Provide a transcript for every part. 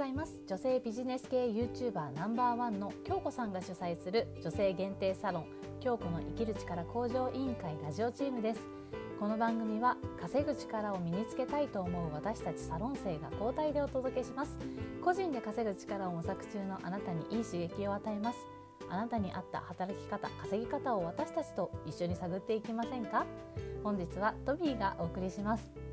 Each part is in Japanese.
ざいます。女性ビジネス系 YouTuber ナンバーワンの京子さんが主催する女性限定サロン京子の生きる力向上委員会ラジオチームです。この番組は稼ぐ力を身につけたいと思う私たちサロン生が交代でお届けします。個人で稼ぐ力を模索中のあなたにいい刺激を与えます。あなたに合った働き方稼ぎ方を私たちと一緒に探っていきませんか？本日はトビーがお送りします。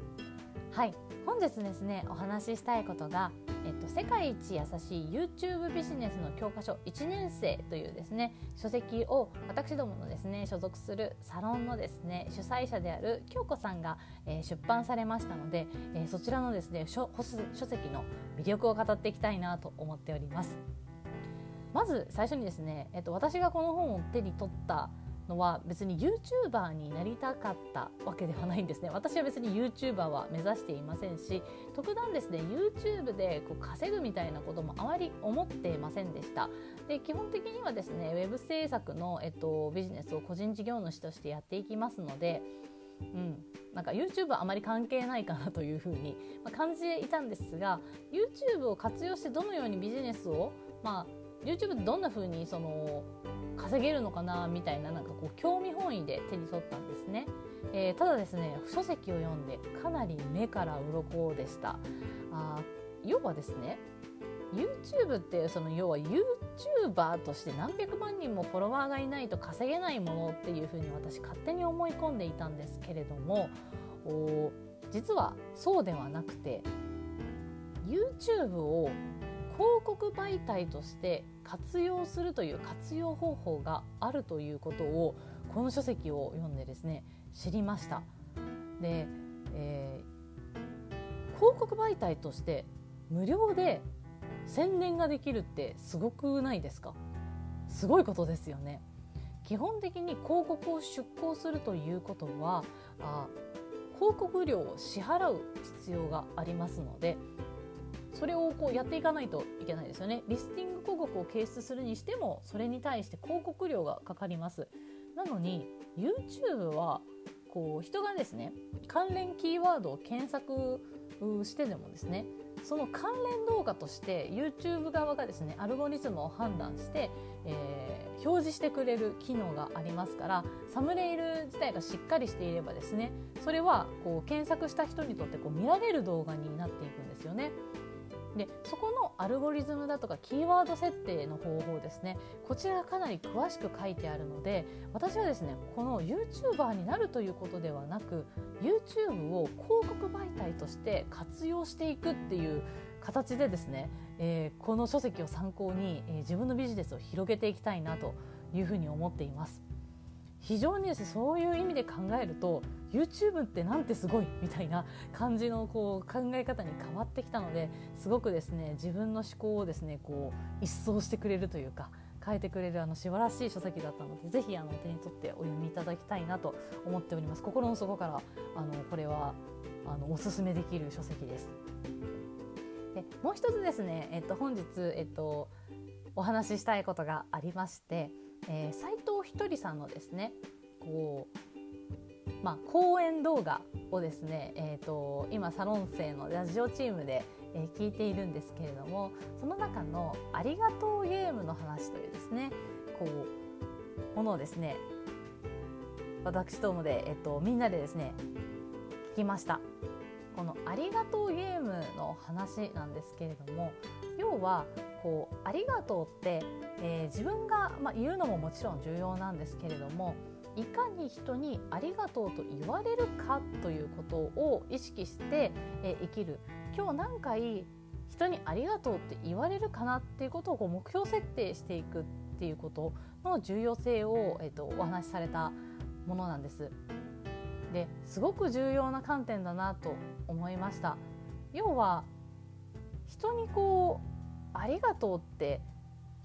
はい。本日ですねお話ししたいことが、えっと、世界一優しい YouTube ビジネスの教科書1年生というですね書籍を私どものですね所属するサロンのですね主催者である京子さんが、えー、出版されましたので、えー、そちらのですね書書籍の魅力を語っていきたいなと思っております。まず最初にですね、えっと、私がこの本を手に取ったのは別に YouTuber になりたかったわけではないんですね。私は別に YouTuber は目指していませんし特段ですね YouTube でこう稼ぐみたいなこともあまり思っていませんでした。で基本的にはですねウェブ制作の、えっと、ビジネスを個人事業主としてやっていきますのでうん、なんか YouTube はあまり関係ないかなというふうに感じていたんですが YouTube を活用してどのようにビジネスを、まあ、YouTube ってどんなふうにその稼げるのかなみたいななんかこう興味本位で手に取ったんですね、えー、ただですね書籍を読んでかなり目から鱗でした。あ要はですね YouTube ってその要は YouTuber として何百万人もフォロワーがいないと稼げないものっていうふうに私勝手に思い込んでいたんですけれどもお実はそうではなくて YouTube を広告媒体として活用するという活用方法があるということをこの書籍を読んでですね知りました。で、えー、広告媒体として無料で宣伝ができるってすごくないですか？すごいことですよね。基本的に広告を出稿するということはあ広告料を支払う必要がありますのでそれをこうやっていかないといけないですよねリスティング広告を掲出するにしてもそれに対して広告料がかかりますなのに YouTube はこう人がですね関連キーワードを検索してでもですねその関連動画として YouTube 側がですねアルゴリズムを判断して、えー、表示してくれる機能がありますからサムネイル自体がしっかりしていればですねそれはこう検索した人にとってこう見られる動画になっていくんですよね。でそこのアルゴリズムだとかキーワード設定の方法ですねこちらかなり詳しく書いてあるので私はですねこの YouTuber になるということではなく YouTube を広告媒体として活用していくっていう形でですね、えー、この書籍を参考に、えー、自分のビジネスを広げていきたいなというふうに思っています。非常にですねそういう意味で考えると YouTube ってなんてすごいみたいな感じのこう考え方に変わってきたのですごくですね自分の思考をですねこう一掃してくれるというか変えてくれるあの素晴らしい書籍だったのでぜひあの手に取ってお読みいただきたいなと思っております。心の底からあのこれはあのおすすめできる書籍です。でもう一つですね、えっと、本日、えっと、お話ししたいことがありましてえー、藤ひとりさんのですねこう、まあ、講演動画をですね、えーと、今サロン生のラジオチームで、えー、聞いているんですけれどもその中の「ありがとうゲームの話」というですねこうものをですね私どもで、えー、とみんなでですね聞きました。このありがとうゲームの話なんですけれども要はこうありがとうって、えー、自分が、まあ、言うのももちろん重要なんですけれどもいかに人にありがとうと言われるかということを意識して、えー、生きる今日何回人にありがとうって言われるかなっていうことをこう目標設定していくっていうことの重要性を、えーと、お話しされたものなんです。ですごく重要な観点だなと思いました。要は人にこうありがとうって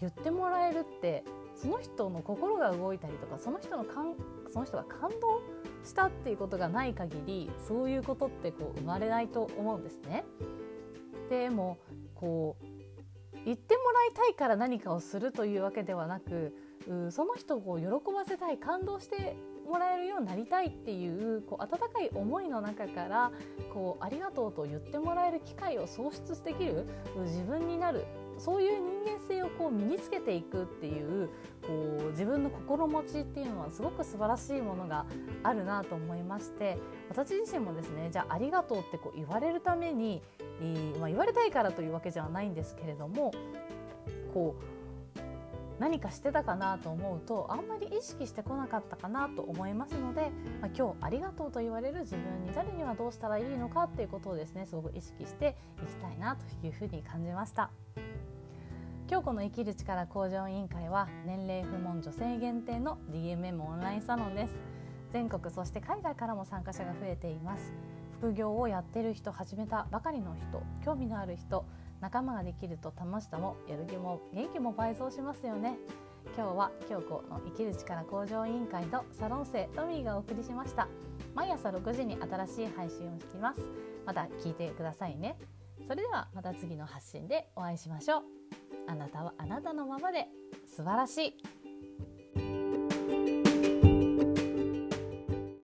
言ってもらえるってその人の心が動いたりとかその人のかんその人が感動したっていうことがない限りそういうことってこう生まれないと思うんですね。でもこう言ってもらいたいから何かをするというわけではなくその人を喜ばせたい感動してもらえるようになりたいっていうこう温かい思いの中からこうありがとうと言ってもらえる機会を創出できる自分になるそういう人間性をこう身につけていくっていうこう自分の心持ちっていうのはすごく素晴らしいものがあるなと思いまして私自身もですねじゃあありがとうってこう言われるために、えー、まあ、言われたいからというわけじゃないんですけれどもこう何かしてたかなと思うとあんまり意識してこなかったかなと思いますので、まあ、今日ありがとうと言われる自分に誰にはどうしたらいいのかっていうことをですねすごく意識していきたいなというふうに感じました。京子の生きる力向上委員会は年齢不問女性限定の DMM オンラインサロンです全国そして海外からも参加者が増えています副業をやってる人始めたばかりの人興味のある人仲間ができると楽しさもやる気も元気も倍増しますよね。今日は京子の生きる力向上委員会とサロン生トミーがお送りしました。毎朝6時に新しい配信をしています。また聞いてくださいね。それではまた次の発信でお会いしましょう。あなたはあなたのままで素晴らしい。